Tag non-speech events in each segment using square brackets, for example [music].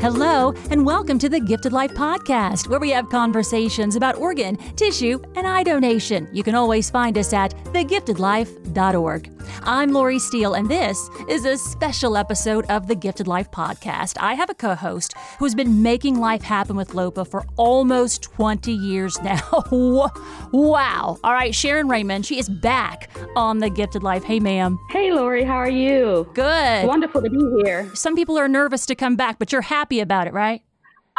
Hello, and welcome to the Gifted Life Podcast, where we have conversations about organ, tissue, and eye donation. You can always find us at thegiftedlife.org. I'm Lori Steele, and this is a special episode of the Gifted Life Podcast. I have a co host who has been making life happen with LOPA for almost 20 years [laughs] now. wow. All right, Sheron Raymond, she is back on the Gifted Life. Hey, ma'am. Hey, Lori, how are you? Good. Wonderful to be here. Some people are nervous to come back, but you're happy about it, right?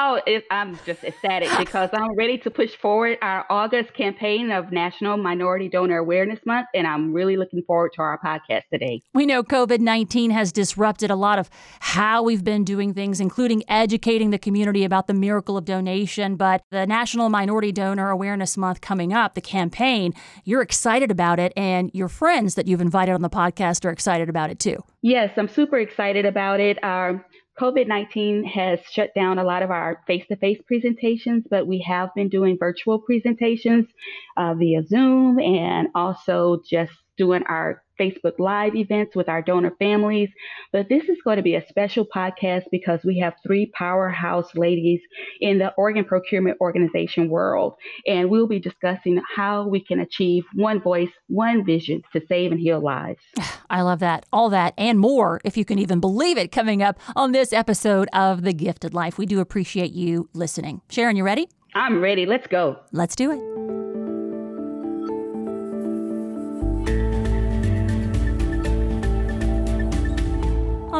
Oh, it, I'm just ecstatic because I'm ready to push forward our August campaign of National Minority Donor Awareness Month, and I'm really looking forward to our podcast today. We know COVID 19 has disrupted a lot of how we've been doing things, including educating the community about the miracle of donation. But the National Minority Donor Awareness Month coming up, the campaign, you're excited about it, and your friends that you've invited on the podcast are excited about it too. Yes, I'm super excited about it. Um, COVID 19 has shut down a lot of our face to face presentations, but we have been doing virtual presentations uh, via Zoom and also just doing our Facebook Live events with our donor families. But this is going to be a special podcast because we have three powerhouse ladies in the organ procurement organization world. And we'll be discussing how we can achieve one voice, one vision to save and heal lives. [sighs] I love that. All that and more, if you can even believe it, coming up on this episode of The Gifted Life. We do appreciate you listening. Sheron, you ready? I'm ready. Let's go. Let's do it.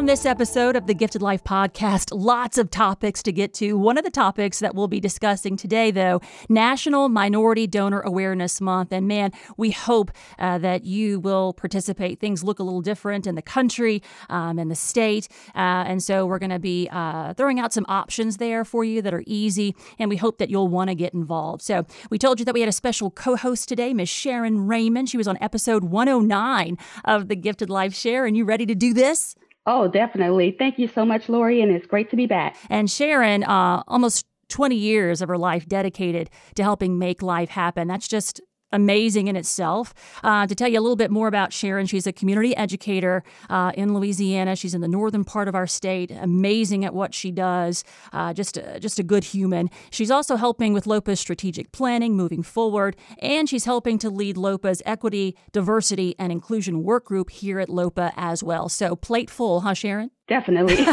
On this episode of the Gifted Life podcast, lots of topics to get to. One of the topics that we'll be discussing today, though, National Minority Donor Awareness Month. And man, we hope uh, that you will participate. Things look a little different in the country um, and the state. Uh, and so we're going to be uh, throwing out some options there for you that are easy. And we hope that you'll want to get involved. So we told you that we had a special co host today, Miss Sheron Raymond. She was on episode 109 of the Gifted Life Share. And you ready to do this? Oh, definitely. Thank you so much, Lori, and it's great to be back. And Sheron, uh, almost 20 years of her life dedicated to helping make life happen. That's just amazing in itself. Uh, to tell you a little bit more about Sheron, she's a community educator uh, in Louisiana. She's in the northern part of our state, amazing at what she does, uh, just, a, just a good human. She's also helping with LOPA's strategic planning moving forward, and she's helping to lead LOPA's equity, diversity, and inclusion work group here at LOPA as well. So, plate full, huh, Sheron? Definitely. [laughs]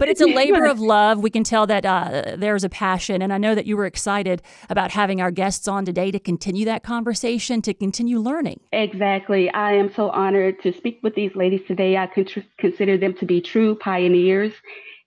but it's a [laughs] labor of love. We can tell that uh, there's a passion. And I know that you were excited about having our guests on today to continue that conversation, to continue learning. Exactly. I am so honored to speak with these ladies today. I consider them to be true pioneers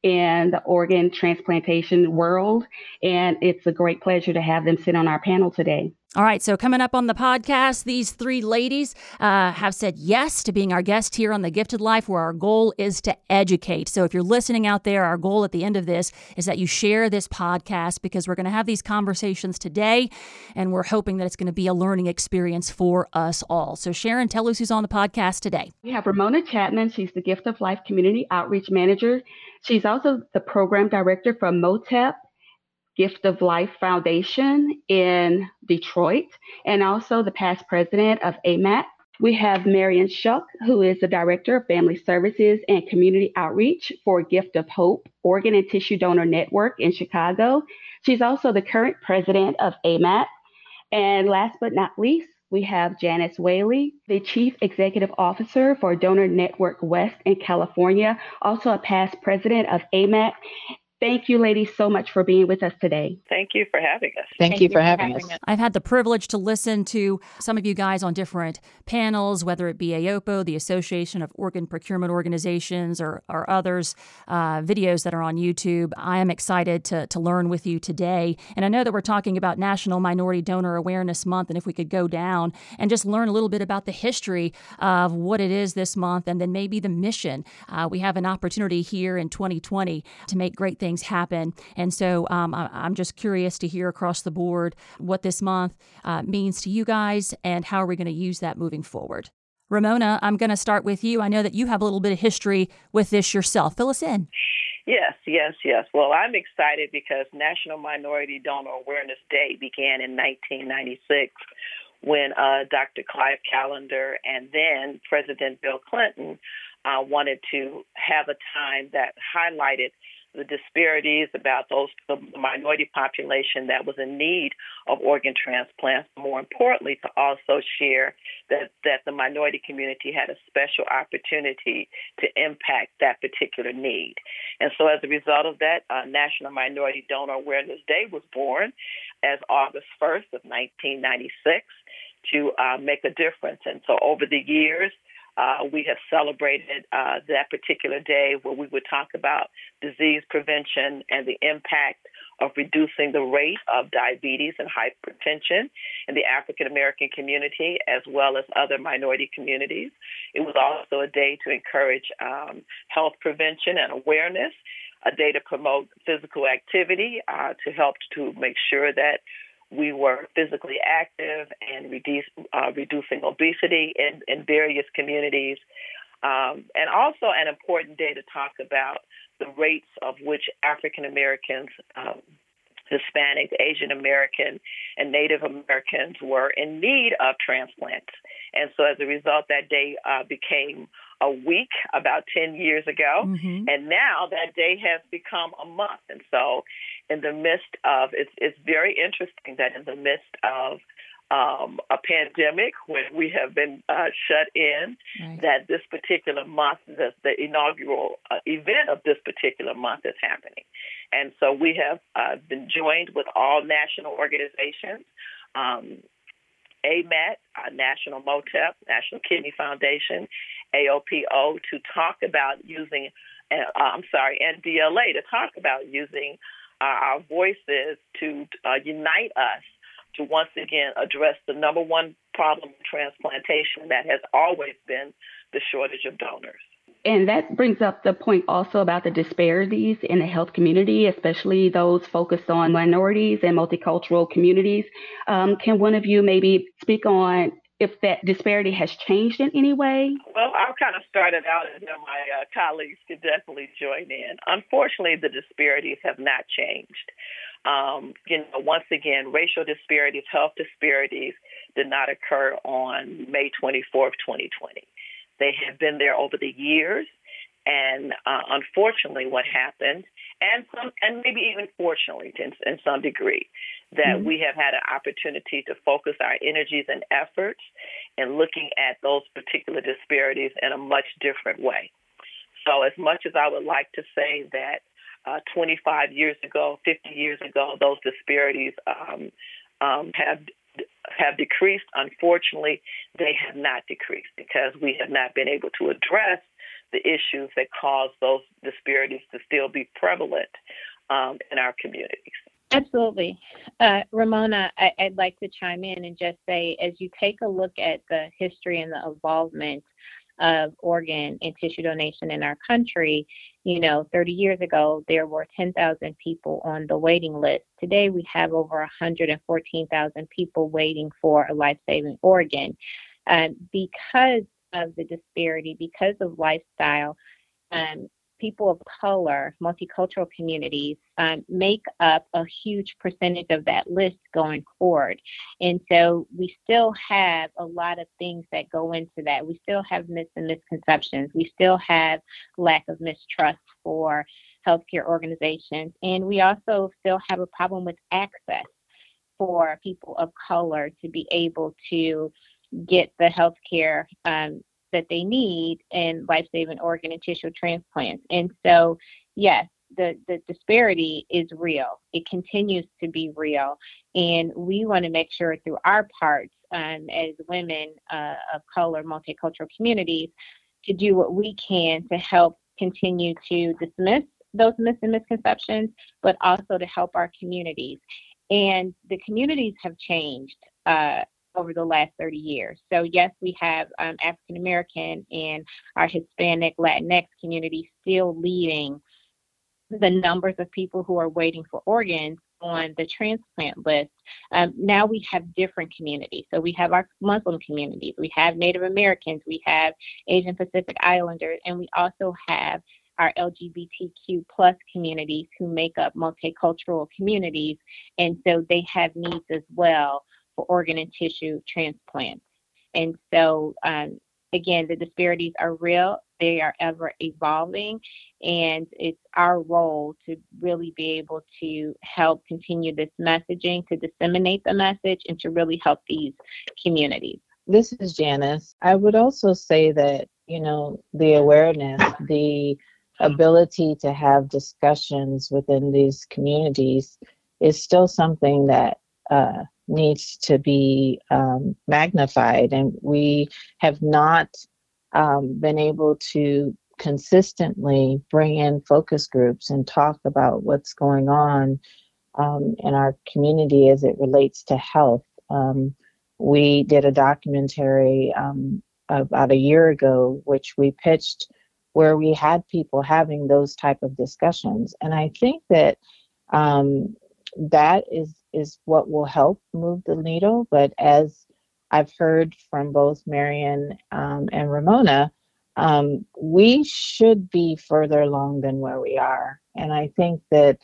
in the organ transplantation world. And it's a great pleasure to have them sit on our panel today. All right, so coming up on the podcast, these three ladies uh, have said yes to being our guest here on The Gifted Life, where our goal is to educate. So if you're listening out there, our goal at the end of this is that you share this podcast because we're going to have these conversations today, and we're hoping that it's going to be a learning experience for us all. So, Sheron, tell us who's on the podcast today. We have Remonia Chapman. She's the Gift of Life Community Outreach Manager. She's also the Program Director for MOTTEP Gift of Life Foundation in Detroit, and also the past president of AMAT. We have Marion Shuck, who is the Director of Family Services and Community Outreach for Gift of Hope Organ and Tissue Donor Network in Chicago. She's also the current president of AMAT. And last but not least, we have Janice Whaley, the Chief Executive Officer for Donor Network West in California, also a past president of AMAT Thank you, ladies, so much for being with us today. Thank you for having us. Thank, Thank you, for having, having us. us. I've had the privilege to listen to some of you guys on different panels, whether it be AOPO, the Association of Organ Procurement Organizations, or, or others, uh, videos that are on YouTube. I am excited to, to learn with you today. And I know that we're talking about National Minority Donor Awareness Month, and if we could go down and just learn a little bit about the history of what it is this month and then maybe the mission. Uh, we have an opportunity here in 2020 to make great things things happen. And so um, I, am just curious to hear across the board what this month uh, means to you guys and how are we going to use that moving forward. Remonia, I'm going to start with you. I know that you have a little bit of history with this yourself. Fill us in. Yes, yes, yes. Well, I'm excited because National Minority Donor Awareness Day began in 1996 when uh, Dr. Clive Callender and then President Bill Clinton uh, wanted to have a time that highlighted the disparities about those the minority population that was in need of organ transplants. More importantly, to also share that that the minority community had a special opportunity to impact that particular need. And so, as a result of that, uh, National Minority Donor Awareness Day was born as August 1st of 1996 to uh, make a difference. And so, over the years, uh, we have celebrated uh, that particular day where we would talk about disease prevention and the impact of reducing the rate of diabetes and hypertension in the African American community as well as other minority communities. It was also a day to encourage um, health prevention and awareness, a day to promote physical activity uh, to help to make sure that we were physically active and reduce, uh, reducing obesity in, in various communities. Um, and also an important day to talk about the rates of which African Americans, um, Hispanic, Asian American, and Native Americans were in need of transplants. And so as a result, that day uh, became a week about 10 years ago. Mm-hmm. And now that day has become a month. And so, in the midst of, it's, it's very interesting that in the midst of um, a pandemic when we have been uh, shut in, right. that this particular month, the, the inaugural uh, event of this particular month is happening. And so we have uh, been joined with all national organizations. Um, AMAT, uh, National MOTTEP, National Kidney Foundation, AOPO, to talk about using, uh, I'm sorry, NDLA, to talk about using uh, our voices to uh, unite us to once again address the number one problem of transplantation that has always been the shortage of donors. And that brings up the point also about the disparities in the health community, especially those focused on minorities and multicultural communities. Um, can one of you maybe speak on if that disparity has changed in any way? Well, I'll kind of start it out, and then my uh, colleagues can definitely join in. Unfortunately, the disparities have not changed. Um, you know, once again, racial disparities, health disparities did not occur on May 24th, 2020. They have been there over the years. And uh, unfortunately, what happened, and some, and maybe even fortunately, in, in some degree, that mm-hmm. we have had an opportunity to focus our energies and efforts in looking at those particular disparities in a much different way. So, as much as I would like to say that uh, 25 years ago, 50 years ago, those disparities um, um, have have decreased. Unfortunately, they have not decreased because we have not been able to address the issues that cause those disparities to still be prevalent um, in our communities. Absolutely. Uh, Remonia, I, would like to chime in and just say as you take a look at the history and the involvement of organ and tissue donation in our country, you know, 30 years ago, there were 10,000 people on the waiting list. Today, we have over 114,000 people waiting for a life saving organ. Um, because of the disparity, because of lifestyle, um, people of color, multicultural communities um, make up a huge percentage of that list going forward. And so we still have a lot of things that go into that. We still have myths and misconceptions. We still have lack of mistrust for healthcare organizations. And we also still have a problem with access for people of color to be able to get the healthcare um, that they need in life saving organ and tissue transplants. And so, yes, the, the disparity is real. It continues to be real. And we want to make sure through our parts um, as women uh, of color, multicultural communities, to do what we can to help continue to dismiss those myths and misconceptions, but also to help our communities. And the communities have changed. Uh, over the last 30 years. So, yes, we have um, African American and our Hispanic, Latinx community still leading the numbers of people who are waiting for organs on the transplant list. Um, now we have different communities. So we have our Muslim communities, we have Native Americans, we have Asian Pacific Islanders, and we also have our LGBTQ plus communities who make up multicultural communities, and so they have needs as well for organ and tissue transplants. And so, um, again, the disparities are real, they are ever evolving, and it's our role to really be able to help continue this messaging, to disseminate the message, and to really help these communities. This is Janice. I would also say that, you know, the awareness, the ability to have discussions within these communities is still something that uh, needs to be um, magnified. And we have not um, been able to consistently bring in focus groups and talk about what's going on um, in our community as it relates to health. Um, we did a documentary um, about a year ago, which we pitched where we had people having those type of discussions. And I think that um, that is is what will help move the needle. But as I've heard from both Marion um, and Remonia, um, we should be further along than where we are. And I think that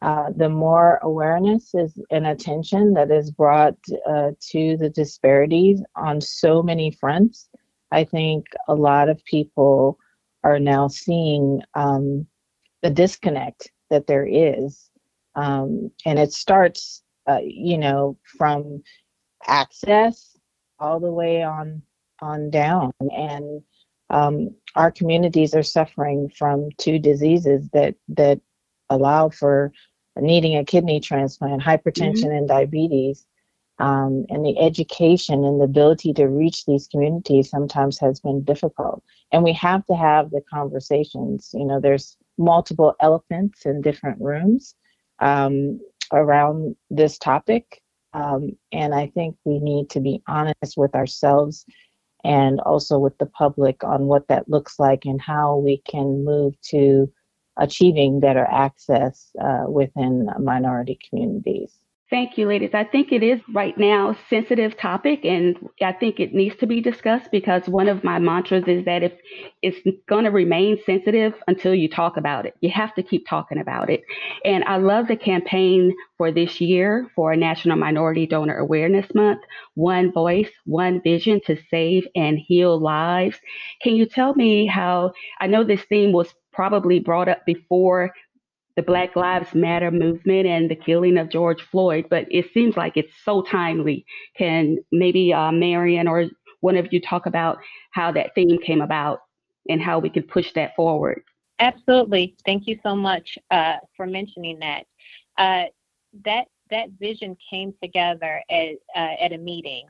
uh, the more awareness is and attention that is brought uh, to the disparities on so many fronts, I think a lot of people are now seeing um, the disconnect that there is. Um, and it starts uh, you know, from access all the way on on down. And um, our communities are suffering from two diseases that that allow for needing a kidney transplant, hypertension mm-hmm. and diabetes. Um, and the education and the ability to reach these communities sometimes has been difficult. And we have to have the conversations. You know, there's multiple elephants in different rooms. Um, around this topic. Um, and I think we need to be honest with ourselves and also with the public on what that looks like and how we can move to achieving better access uh, within minority communities. Thank you, ladies. I think it is right now sensitive topic, and I think it needs to be discussed because one of my mantras is that if it's going to remain sensitive until you talk about it, you have to keep talking about it. And I love the campaign for this year for National Minority Donor Awareness Month, One Voice, One Vision to Save and Heal Lives. Can you tell me how I know this theme was probably brought up before the Black Lives Matter movement and the killing of George Floyd, but it seems like it's so timely. Can maybe uh, Marion or one of you talk about how that theme came about and how we can push that forward? Absolutely. Thank you so much uh, for mentioning that. Uh, that that vision came together at uh, at a meeting.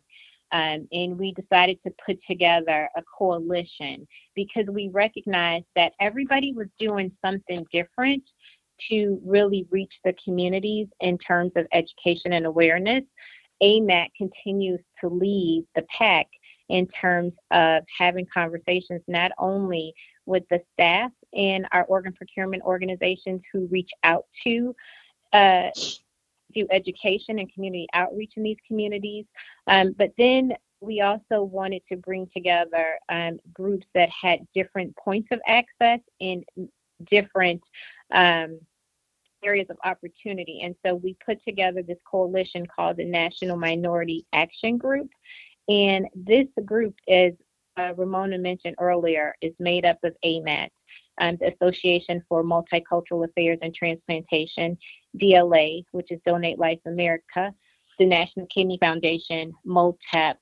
Um, and we decided to put together a coalition because we recognized that everybody was doing something different to really reach the communities in terms of education and awareness, AMAT continues to lead the pack in terms of having conversations not only with the staff in our organ procurement organizations who reach out to uh, do education and community outreach in these communities, um, but then we also wanted to bring together um, groups that had different points of access and different um, areas of opportunity. And so we put together this coalition called the National Minority Action Group. And this group, as uh, Remonia mentioned earlier, is made up of AMAT, um, the Association for Multicultural Affairs and Transplantation, DLA, which is Donate Life America, the National Kidney Foundation, MOTTEP,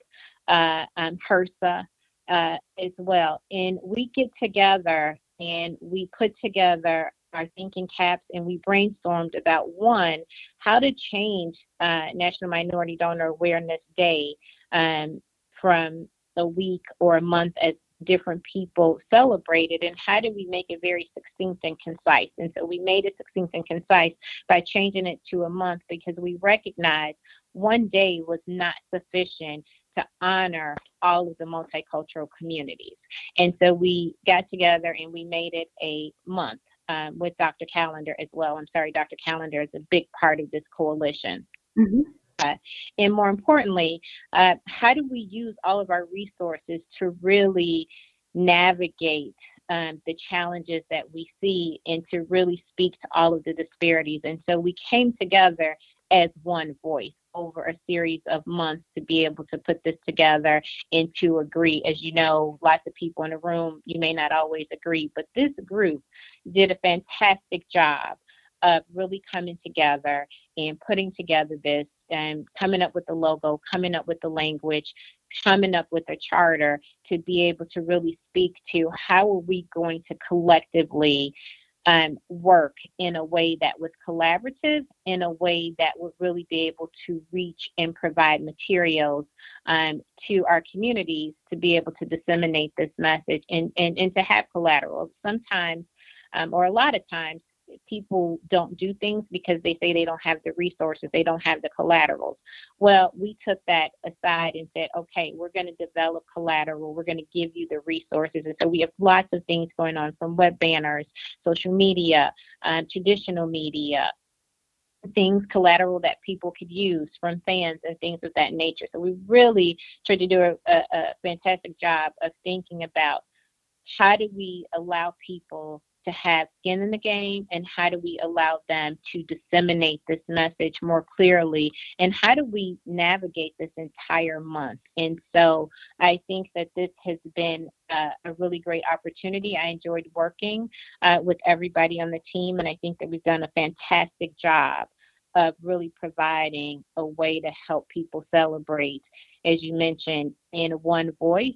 uh, um, HRSA uh, as well. And we get together and we put together our thinking caps and we brainstormed about one, how to change uh, National Minority Donor Awareness Day um, from a week or a month as different people celebrated and how do we make it very succinct and concise? And so we made it succinct and concise by changing it to a month because we recognized one day was not sufficient to honor all of the multicultural communities and so we got together and we made it a month um, with Dr. Callender as well. I'm sorry, Dr. Callender is a big part of this coalition. Mm-hmm. Uh, and more importantly, uh, how do we use all of our resources to really navigate um, the challenges that we see and to really speak to all of the disparities. And so we came together as one voice over a series of months to be able to put this together and to agree. As you know, lots of people in the room, you may not always agree, but this group did a fantastic job of really coming together and putting together this and coming up with the logo, coming up with the language, coming up with a charter to be able to really speak to how are we going to collectively um, work in a way that was collaborative, in a way that would really be able to reach and provide materials um, to our communities to be able to disseminate this message and, and, and to have collateral. Sometimes, um, or a lot of times, people don't do things because they say they don't have the resources, they don't have the collaterals. Well, we took that aside and said, okay, we're going to develop collateral, we're going to give you the resources. And so we have lots of things going on from web banners, social media, uh, traditional media, things collateral that people could use from fans and things of that nature. So we really tried to do a, a, a fantastic job of thinking about how do we allow people to have skin in the game and how do we allow them to disseminate this message more clearly? And how do we navigate this entire month? And so i think that this has been a really great opportunity. I enjoyed working uh, with everybody on the team and i think that we've done a fantastic job of really providing a way to help people celebrate as you mentioned in one voice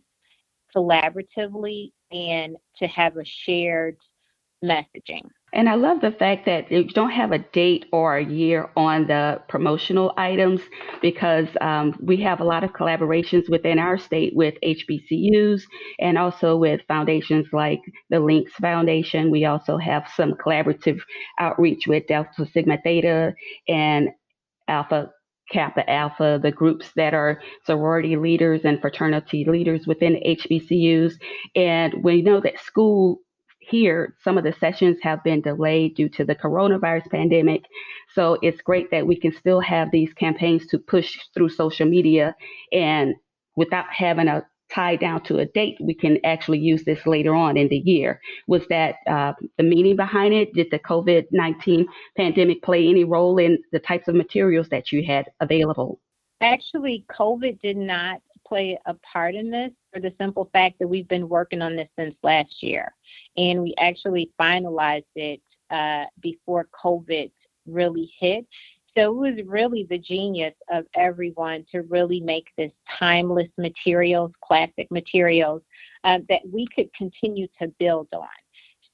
collaboratively and to have a shared messaging. And I love the fact that you don't have a date or a year on the promotional items because um, we have a lot of collaborations within our state with HBCUs and also with foundations like the Links Foundation. We also have some collaborative outreach with Delta Sigma Theta and Alpha Kappa Alpha, the groups that are sorority leaders and fraternity leaders within HBCUs. And we know that school here, some of the sessions have been delayed due to the coronavirus pandemic. So it's great that we can still have these campaigns to push through social media and without having a tie down to a date, we can actually use this later on in the year. Was that uh, the meaning behind it? Did the COVID 19 pandemic play any role in the types of materials that you had available? Actually, COVID did not play a part in this for the simple fact that we've been working on this since last year. And we actually finalized it uh, before COVID really hit. So it was really the genius of everyone to really make this timeless materials, classic materials uh, that we could continue to build on.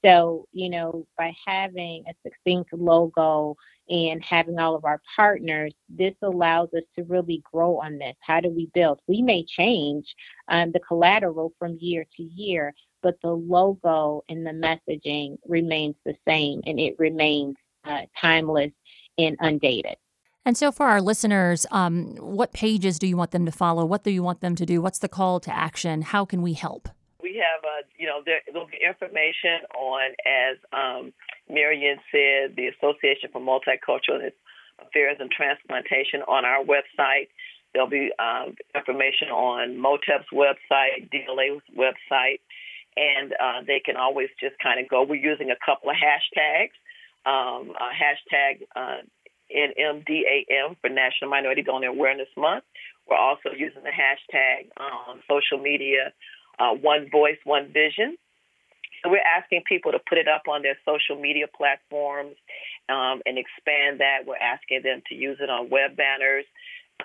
So, you know, by having a succinct logo and having all of our partners, this allows us to really grow on this. How do we build? We may change um, the collateral from year to year, but the logo and the messaging remains the same and it remains uh, timeless and undated. And so, for our listeners, um, what pages do you want them to follow? What do you want them to do? What's the call to action? How can we help? We have, uh, you know, there will be information on, as um, Marion said, the Association for Multicultural Affairs and Transplantation on our website. There'll be um, information on MOTTEP's website, DLA's website, and uh, they can always just kind of go. We're using a couple of hashtags. Um, hashtag uh, NMDAM for National Minority Donor Awareness Month. We're also using the hashtag on social media, uh, One Voice, One Vision. So we're asking people to put it up on their social media platforms um, and expand that. We're asking them to use it on web banners.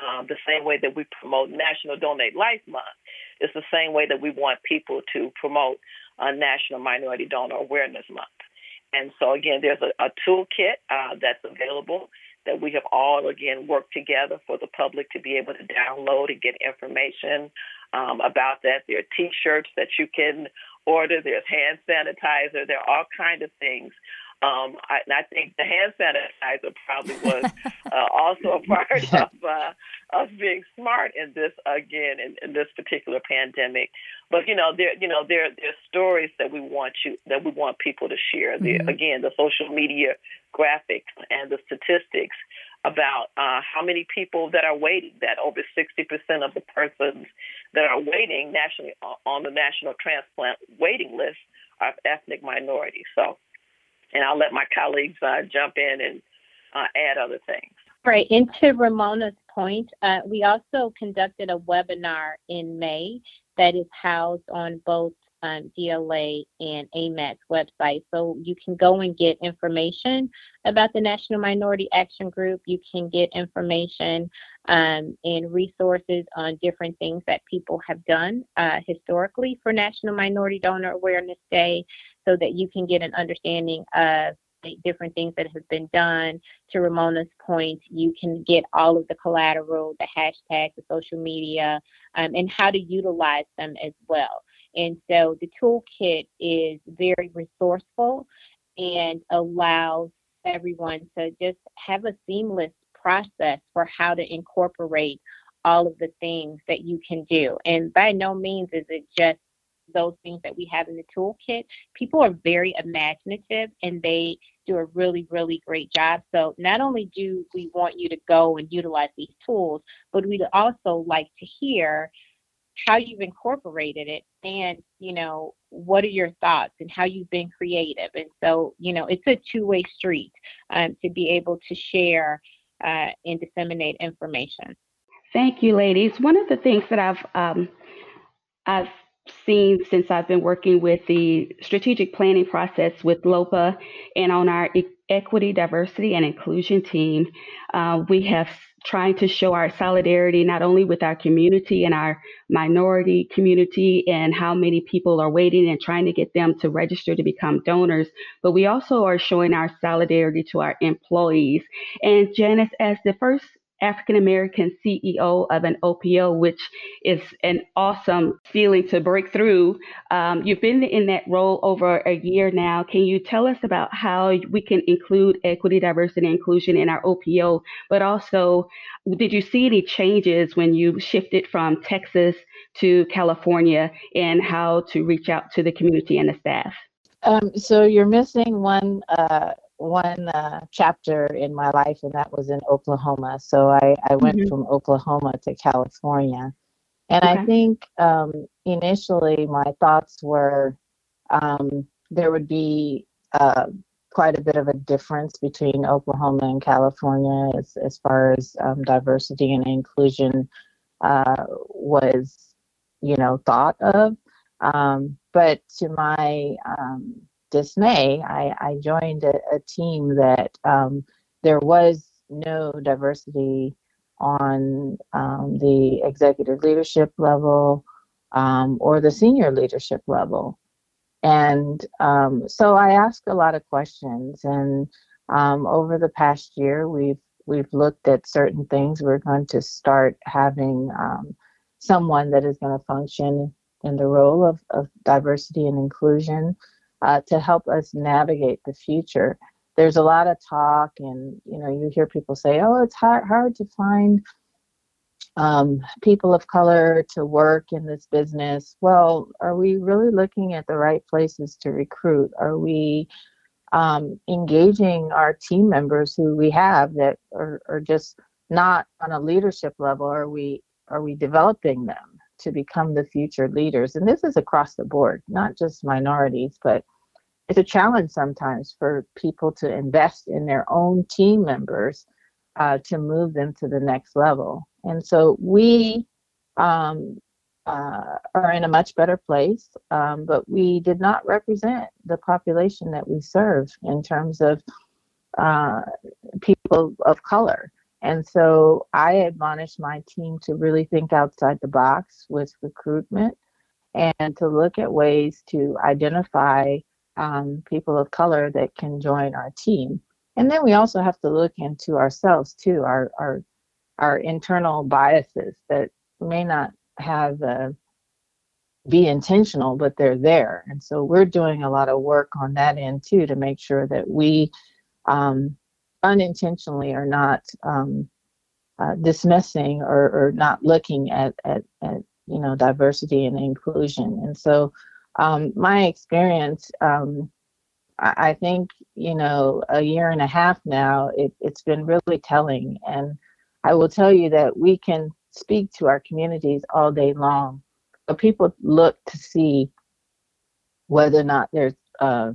Um, the same way that we promote National Donate Life Month, it's the same way that we want people to promote uh, National Minority Donor Awareness Month. And so, again, there's a, a toolkit uh, that's available that we have all, again, worked together for the public to be able to download and get information um, about that. There are T-shirts that you can order. There's hand sanitizer. There are all kinds of things. Um, I, and I think the hand sanitizer probably was [laughs] uh, also a part of uh, us being smart in this again in, in this particular pandemic. But you know, there you know there there's stories that we want you that we want people to share. Mm-hmm. again, the social media graphics and the statistics about uh, how many people that are waiting, that over 60% of the persons that are waiting nationally on the national transplant waiting list are ethnic minorities. So, and I'll let my colleagues uh, jump in and uh, add other things. Right. And to Remonia's point, uh, we also conducted a webinar in May that is housed on both um, DLA and AMAT's website. So you can go and get information about the National Minority Action Group. You can get information um, and resources on different things that people have done uh, historically for National Minority Donor Awareness Day so that you can get an understanding of different things that have been done. To Remonia's point, you can get all of the collateral, the hashtags, the social media, um, and how to utilize them as well. And so the toolkit is very resourceful and allows everyone to just have a seamless process for how to incorporate all of the things that you can do. And by no means is it just those things that we have in the toolkit. People are very imaginative and they do a really, really great job. So not only do we want you to go and utilize these tools, but we'd also like to hear how you've incorporated it and you know what are your thoughts and how you've been creative. And so you know it's a two-way street um, to be able to share uh, and disseminate information. Thank you ladies. One of the things that i've um, i've seen since i've been working with the strategic planning process with lopa and on our equity diversity and inclusion team uh, we have trying to show our solidarity not only with our community and our minority community and how many people are waiting and trying to get them to register to become donors, but we also are showing our solidarity to our employees. And Janice, as the first African American CEO of an OPO, which is an awesome feeling to break through. Um, you've been in that role over a year now. Can you tell us about how we can include equity, diversity, and inclusion in our OPO? But also, did you see any changes when you shifted from Texas to California and how to reach out to the community and the staff? Um, so you're missing one uh, one uh, chapter in my life, and that was in Oklahoma. So I, I went mm-hmm. from Oklahoma to California. And okay. I think um, initially my thoughts were um, there would be uh, quite a bit of a difference between Oklahoma and California as, as far as um, diversity and inclusion uh, was, you know, thought of. Um, but to my um, dismay, I, I joined a, a team that um, there was no diversity on um, the executive leadership level um, or the senior leadership level. And um, so I asked a lot of questions. And um, over the past year, we've we've looked at certain things. We're going to start having um, someone that is going to function in the role of, of diversity and inclusion uh, to help us navigate the future. There's a lot of talk, and you know, you hear people say, "Oh, it's hard hard to find um, people of color to work in this business." Well, are we really looking at the right places to recruit? Are we um, engaging our team members who we have that are, are just not on a leadership level? Are we are we developing them to become the future leaders? And this is across the board, not just minorities, but it's a challenge sometimes for people to invest in their own team members uh, to move them to the next level. And so we um, uh, are in a much better place, um, but we did not represent the population that we serve in terms of uh, people of color. And so I admonish my team to really think outside the box with recruitment and to look at ways to identify um, people of color that can join our team. And then we also have to look into ourselves too, our our our internal biases that may not have uh, be intentional, but they're there. And so we're doing a lot of work on that end too to make sure that we um, unintentionally are not um, uh, dismissing or, or not looking at, at, at you know diversity and inclusion. And so um, my experience um, I, I think, you know, a year and a half now, it, it's been really telling. And I will tell you that we can speak to our communities all day long, but people look to see whether or not there's uh,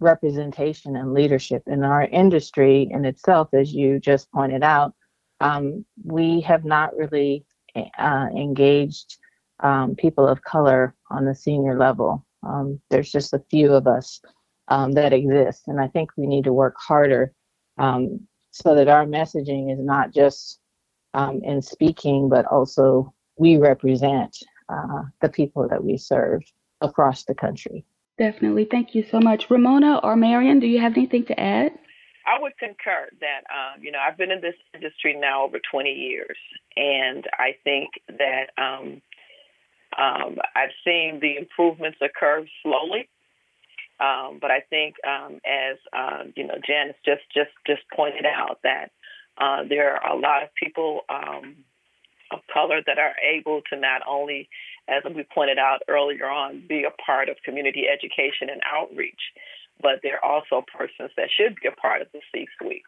representation and leadership in our industry in itself, as you just pointed out. Um, we have not really uh, engaged um, people of color on the senior level. Um, there's just a few of us um, that exist, and I think we need to work harder um, so that our messaging is not just um, in speaking, but also we represent uh, the people that we serve across the country. Definitely. Thank you so much. Remonia or Marion, do you have anything to add? I would concur that, um, you know, I've been in this industry now over 20 years, and I think that um, um, I've seen the improvements occur slowly. Um, but I think, um, as uh, you know, Janice just just just pointed out that uh, there are a lot of people um, of color that are able to not only, as we pointed out earlier on, be a part of community education and outreach, but they're also persons that should be a part of the C-suite.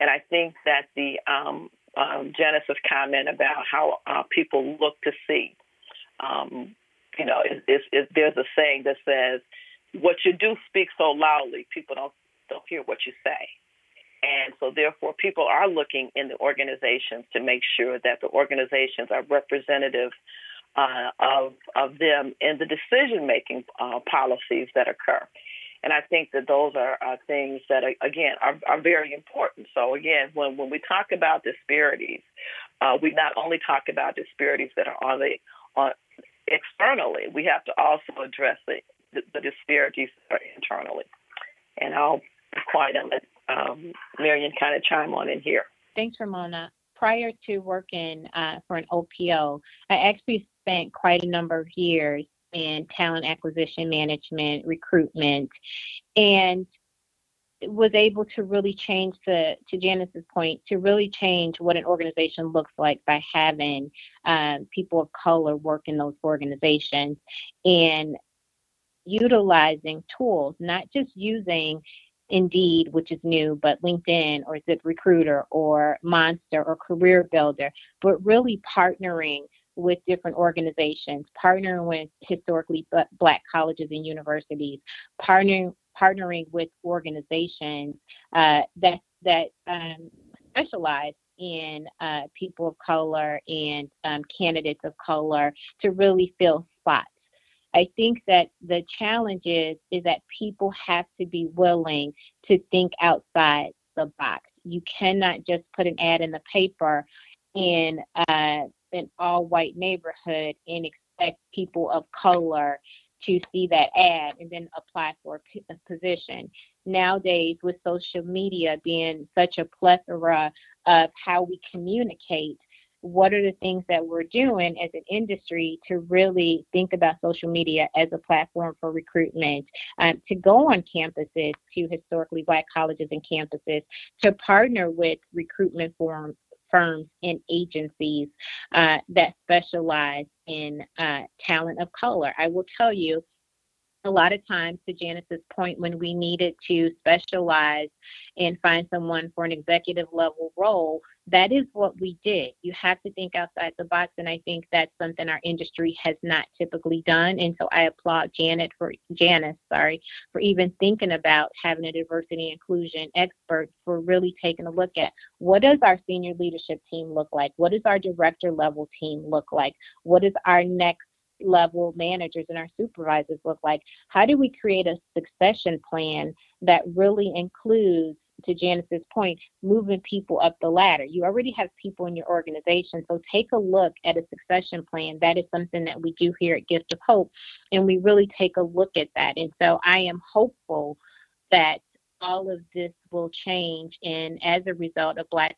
And I think that the um, um, comment about how uh, people look to see, um, you know, is, is, is, there's a saying that says, "What you do speaks so loudly, people don't don't hear what you say." And so, therefore, people are looking in the organizations to make sure that the organizations are representative uh, of of them in the decision making uh, policies that occur. And I think that those are, are things that, are, again, are, are, very important. So, again, when, when we talk about disparities, uh, we not only talk about disparities that are on the on externally, we have to also address the, the, disparities that are internally. And I'll quiet and let um, Marion kind of chime on in here. Thanks, Remonia. Prior to working uh, for an OPO, I actually spent quite a number of years in talent acquisition management, recruitment, and was able to really change the to Janice's point to really change what an organization looks like by having um, people of color work in those organizations and utilizing tools, not just using Indeed, which is new, but LinkedIn or ZipRecruiter or Monster or Career Builder, but really partnering with different organizations, partnering with historically black colleges and universities, partnering partnering with organizations uh, that that um, specialize in uh, people of color and um, candidates of color to really fill spots. I think that the challenge is is that people have to be willing to think outside the box. You cannot just put an ad in the paper and uh, an all white neighborhood and expect people of color to see that ad and then apply for a position. Nowadays, with social media being such a plethora of how we communicate, what are the things that we're doing as an industry to really think about social media as a platform for recruitment, um, to go on campuses to historically black colleges and campuses, to partner with recruitment firms firms and agencies uh, that specialize in uh, talent of color. I will tell you, a lot of times, to Janice's point, when we needed to specialize and find someone for an executive level role, that is what we did. You have to think outside the box, and I think that's something our industry has not typically done. And so I applaud Janet for Janice, sorry, for even thinking about having a diversity inclusion expert for really taking a look at what does our senior leadership team look like? What does our director level team look like? What does our next level managers and our supervisors look like? How do we create a succession plan that really includes to Janice's point, moving people up the ladder. You already have people in your organization, so take a look at a succession plan. That is something that we do here at Gift of Hope, and we really take a look at that. And so I am hopeful that all of this will change, and as a result of Black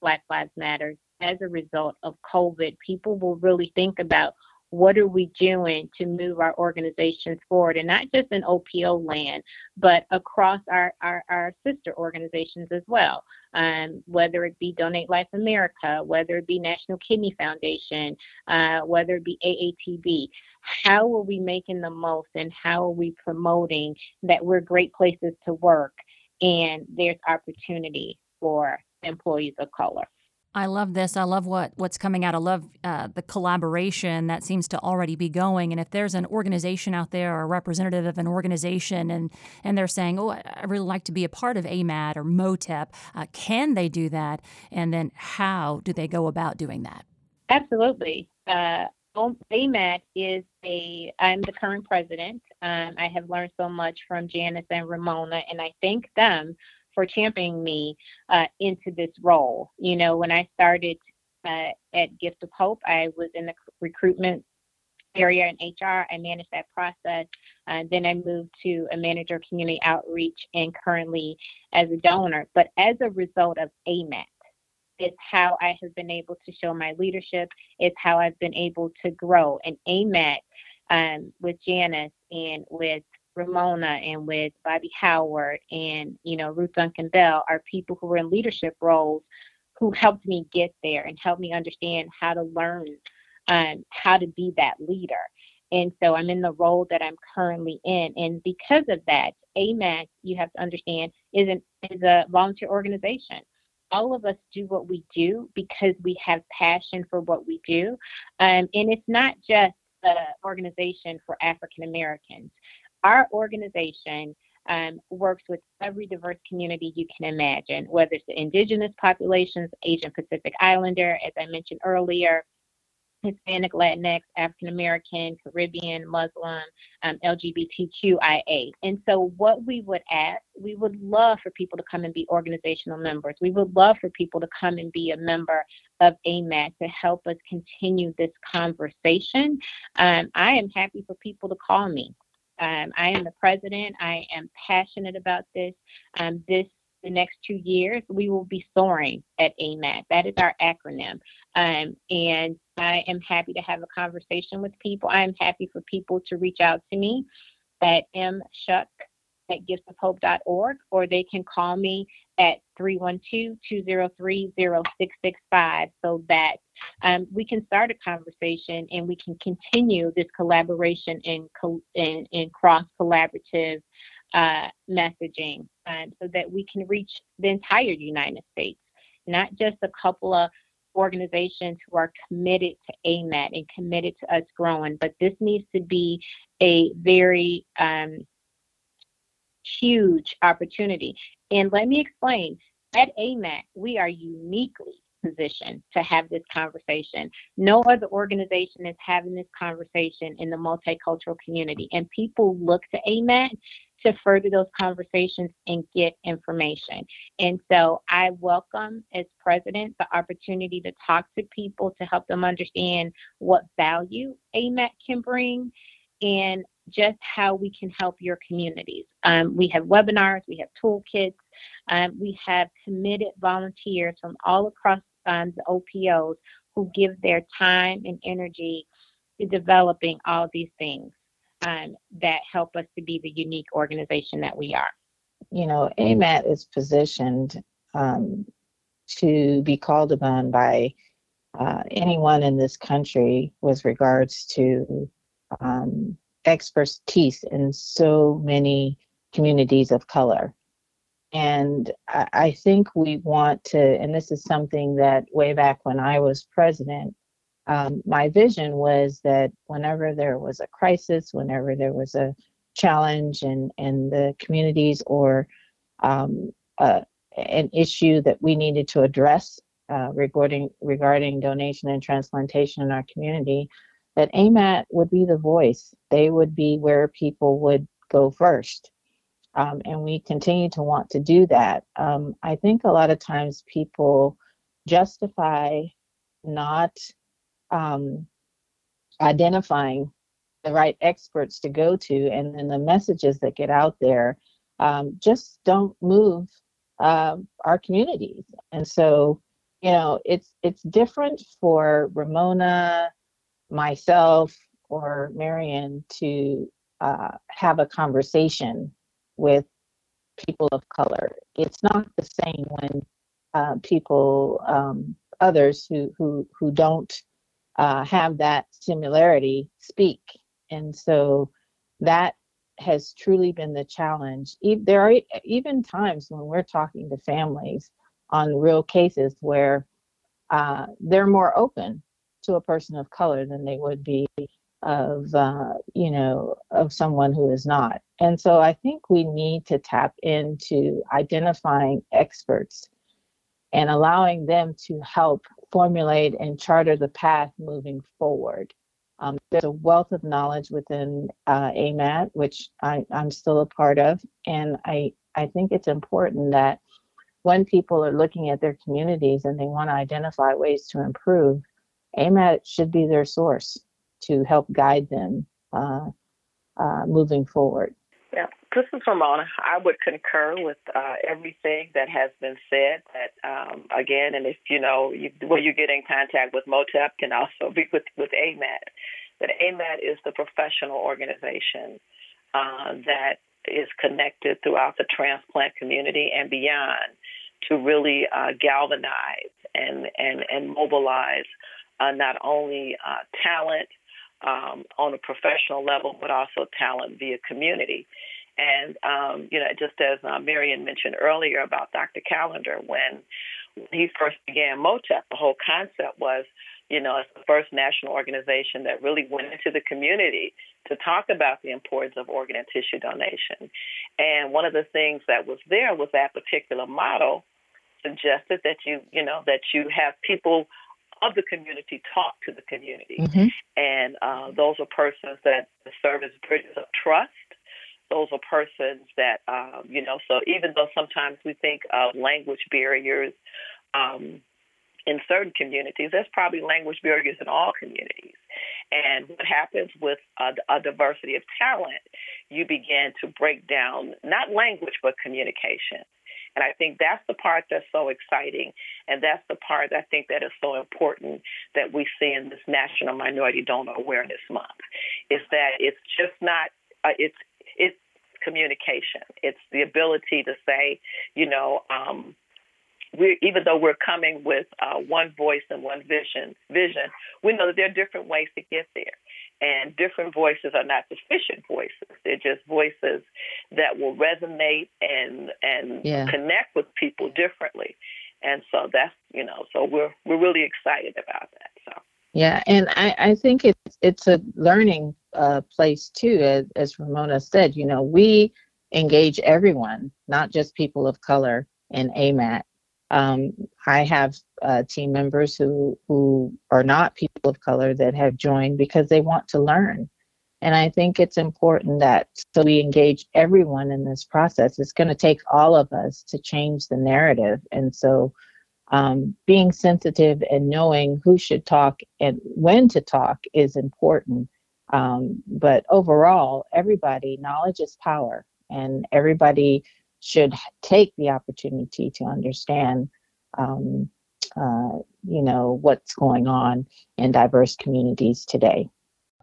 Black Lives Matter, as a result of COVID, people will really think about what are we doing to move our organizations forward and not just in OPO land, but across our, our, our sister organizations as well, um, whether it be Donate Life America, whether it be National Kidney Foundation, uh, whether it be AATB. How are we making the most and how are we promoting that we're great places to work and there's opportunity for employees of color? I love this. I love what what's coming out. I love uh, the collaboration that seems to already be going. And if there's an organization out there or a representative of an organization, and and they're saying, "Oh, I really like to be a part of AMAT or MOTTEP," uh, can they do that? And then how do they go about doing that? Absolutely. Uh, AMAT is a. I'm the current president. Um, I have learned so much from Janice and Remonia, and I thank them for championing me uh, into this role. You know, when I started uh, at Gift of Hope, I was in the recruitment area in HR. I managed that process. Uh, then I moved to a manager of community outreach and currently as a donor. But as a result of AMAT, it's how I have been able to show my leadership. It's how I've been able to grow. And AMAT um, with Janice and with Remonia and with Bobby Howard and, you know, Ruth Duncan Bell are people who were in leadership roles who helped me get there and helped me understand how to learn um, how to be that leader. And so I'm in the role that I'm currently in. And because of that, AMAT, you have to understand, is, an, is a volunteer organization. All of us do what we do because we have passion for what we do. Um, and it's not just an organization for African Americans. Our organization um, works with every diverse community you can imagine, whether it's the indigenous populations, Asian Pacific Islander, as I mentioned earlier, Hispanic, Latinx, African American, Caribbean, Muslim, um, LGBTQIA. And so, what we would ask, we would love for people to come and be organizational members. We would love for people to come and be a member of AMAT to help us continue this conversation. Um, I am happy for people to call me. Um, I am the president. I am passionate about this. Um, this the next two years, we will be soaring at AMAT. That is our acronym. Um, and I am happy to have a conversation with people. I am happy for people to reach out to me at mshuck at giftofhope.org or they can call me at 312-203-0665 so that um, we can start a conversation and we can continue this collaboration and, co- and, and cross collaborative uh, messaging um, so that we can reach the entire United States, not just a couple of organizations who are committed to AMAT and committed to us growing, but this needs to be a very um, huge opportunity. And let me explain at AMAT, we are uniquely positioned to have this conversation. No other organization is having this conversation in the multicultural community. And people look to AMAT to further those conversations and get information. And so I welcome, as president, the opportunity to talk to people to help them understand what value AMAT can bring and just how we can help your communities. Um, we have webinars, we have toolkits, um, we have committed volunteers from all across um, the OPOs who give their time and energy to developing all these things um, that help us to be the unique organization that we are. You know, AMAT is positioned um, to be called upon by uh, anyone in this country with regards to um, expertise in so many communities of color. And I, I think we want to, and this is something that way back when I was president, um, my vision was that whenever there was a crisis, whenever there was a challenge in, in the communities or um, uh, an issue that we needed to address uh, regarding regarding donation and transplantation in our community, that AMAT would be the voice. They would be where people would go first. Um, and we continue to want to do that. Um, I think a lot of times people justify not um, identifying the right experts to go to, and then the messages that get out there um, just don't move uh, our communities. And so, you know, it's it's different for Remonia myself or Marion to uh, have a conversation with people of color. It's not the same when uh, people, um, others who who who don't uh, have that similarity speak, and so that has truly been the challenge. There are even times when we're talking to families on real cases where uh, they're more open to a person of color than they would be of uh, you know of someone who is not. And so i think we need to tap into identifying experts and allowing them to help formulate and charter the path moving forward. Um, there's a wealth of knowledge within uh, amat which I, i'm still a part of and i i think it's important that when people are looking at their communities and they want to identify ways to improve amat should be their source to help guide them uh, uh, moving forward. Yeah, this is Remonia. I would concur with uh, everything that has been said. That um, again, and if you know you, where you get in contact with MOTTEP, can also be with with AMAT. That AMAT is the professional organization uh, that is connected throughout the transplant community and beyond to really uh, galvanize and and and mobilize uh, not only uh, talent um, on a professional level, but also talent via community. And, um, you know, just as uh, Marion mentioned earlier about Dr. Callender, when he first began MOTTEP, the whole concept was, you know, it's the first national organization that really went into the community to talk about the importance of organ and tissue donation. And one of the things that was there was that particular model suggested that you, you know, that you have people of the community talk to the community. Mm-hmm. And uh, those are persons that serve as bridges of trust. Those are persons that, um, you know, so even though sometimes we think of language barriers um, in certain communities, there's probably language barriers in all communities. And what happens with a, a diversity of talent, you begin to break down not language, but communication. And I think that's the part that's so exciting. And that's the part I think that is so important that we see in this National Minority Donor Awareness Month is that it's just not, uh, it's, it's communication. It's the ability to say, you know, um, we even though we're coming with uh, one voice and one vision, vision, we know that there are different ways to get there and different voices are not deficient voices. They're just voices that will resonate and and yeah. connect with people differently. And so that's you know, so we're we're really excited about that. So yeah, and I, I think it's it's a learning uh, place too, as, as Remonia said. You know, we engage everyone, not just people of color in AMAT. Um, I have uh, team members who who are not people of color that have joined because they want to learn. And I think it's important that so we engage everyone in this process. It's going to take all of us to change the narrative. And so um, being sensitive and knowing who should talk and when to talk is important. Um, but overall, everybody, knowledge is power, and everybody should take the opportunity to understand um, uh, you know, what's going on in diverse communities today.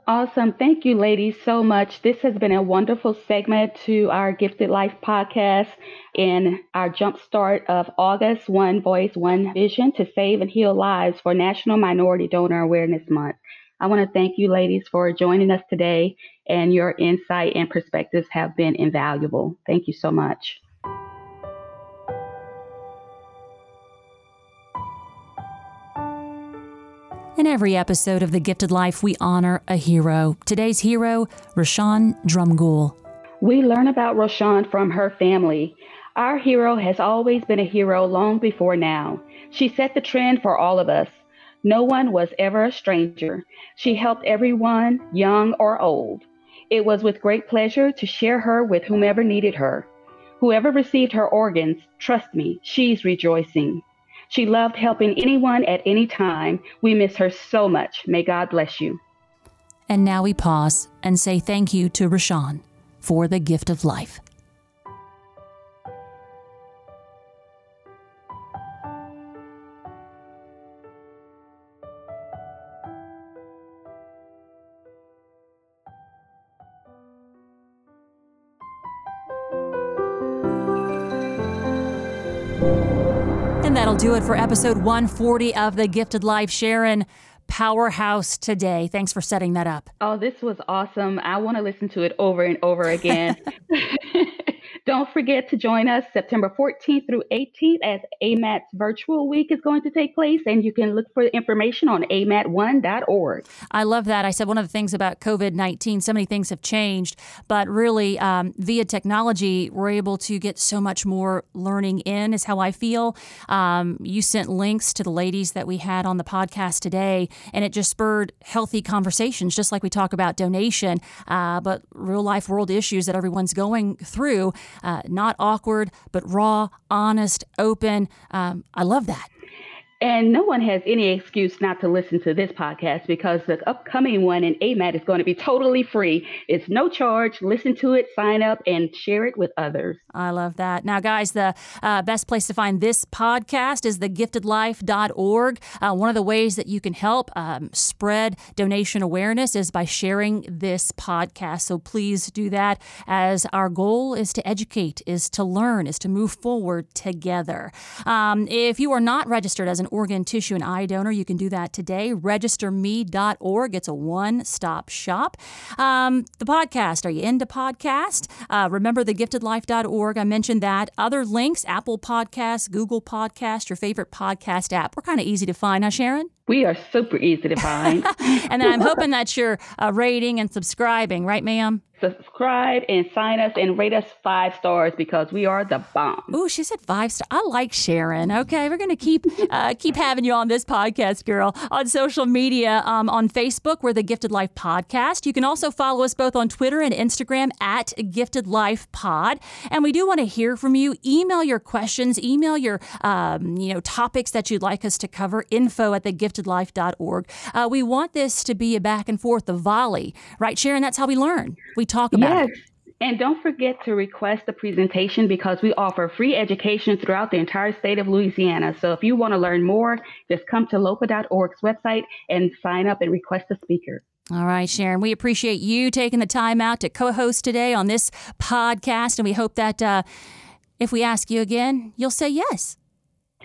Awesome. Thank you, ladies, so much. This has been a wonderful segment to our Gifted Life podcast in our jumpstart of August One Voice, One Vision to Save and Heal Lives for National Minority Donor Awareness Month. I want to thank you, ladies, for joining us today, and your insight and perspectives have been invaluable. Thank you so much. In every episode of The Gifted Life, we honor a hero. Today's hero, Roshawn Drumgoole. We learn about Roshawn from her family. Our hero has always been a hero long before now. She set the trend for all of us. No one was ever a stranger. She helped everyone, young or old. It was with great pleasure to share her with whomever needed her. Whoever received her organs, trust me, she's rejoicing. She loved helping anyone at any time. We miss her so much. May God bless you. And now we pause and say thank you to Roshawn for the gift of life. Do it for episode 140 of The Gifted Life. Sheron, powerhouse today. Thanks for setting that up. Oh, this was awesome. I want to listen to it over and over again. [laughs] Don't forget to join us September 14th through 18th as AMAT's virtual week is going to take place, and you can look for information on amat1.org. I love that. I said one of the things about COVID 19, so many things have changed, but really um, via technology, we're able to get so much more learning in, is how I feel. Um, you sent links to the ladies that we had on the podcast today, and it just spurred healthy conversations, just like we talk about donation, uh, but real life world issues that everyone's going through uh, not awkward, but raw, honest, open. Um, I love that. And no one has any excuse not to listen to this podcast because the upcoming one in AMAT is going to be totally free. It's no charge. Listen to it, sign up, and share it with others. I love that. Now, guys, the uh, best place to find this podcast is thegiftedlife.org. Uh, one of the ways that you can help um, spread donation awareness is by sharing this podcast. So please do that as our goal is to educate, is to learn, is to move forward together. Um, if you are not registered as an organ, tissue, and eye donor, you can do that today. Registerme.org. It's a one stop shop. Um, the podcast. Are you into podcast? Uh, remember thegiftedlife.org. I mentioned that. Other links Apple Podcasts, Google Podcast, your favorite podcast app. We're kind of easy to find, huh, Sheron? We are super easy to find. [laughs] and then I'm hoping that you're uh, rating and subscribing, right, ma'am? subscribe and sign us and rate us five stars because we are the bomb. Ooh, she said five stars. I like Sheron. Okay, we're gonna keep uh, keep having you on this podcast, girl. On social media, um, on Facebook, we're the Gifted Life Podcast. You can also follow us both on Twitter and Instagram at Gifted Life Pod. And we do want to hear from you. Email your questions. Email your um, you know topics that you'd like us to cover. Info at thegiftedlife.org. Uh, we want this to be a back and forth, a volley, right, Sheron? That's how we learn. We talk about yes. it. And don't forget to request the presentation because we offer free education throughout the entire state of Louisiana. So if you want to learn more, just come to lopa.org's website and sign up and request a speaker. All right, Sheron, we appreciate you taking the time out to co host today on this podcast. And we hope that uh, if we ask you again, you'll say yes.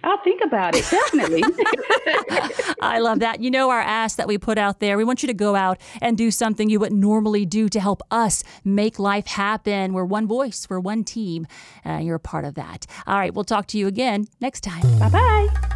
I'll think about it, definitely. [laughs] I love that. You know, our ask that we put out there, we want you to go out and do something you wouldn't normally do to help us make life happen. We're one voice, we're one team. Uh, you're a part of that. All right, we'll talk to you again next time. Bye bye.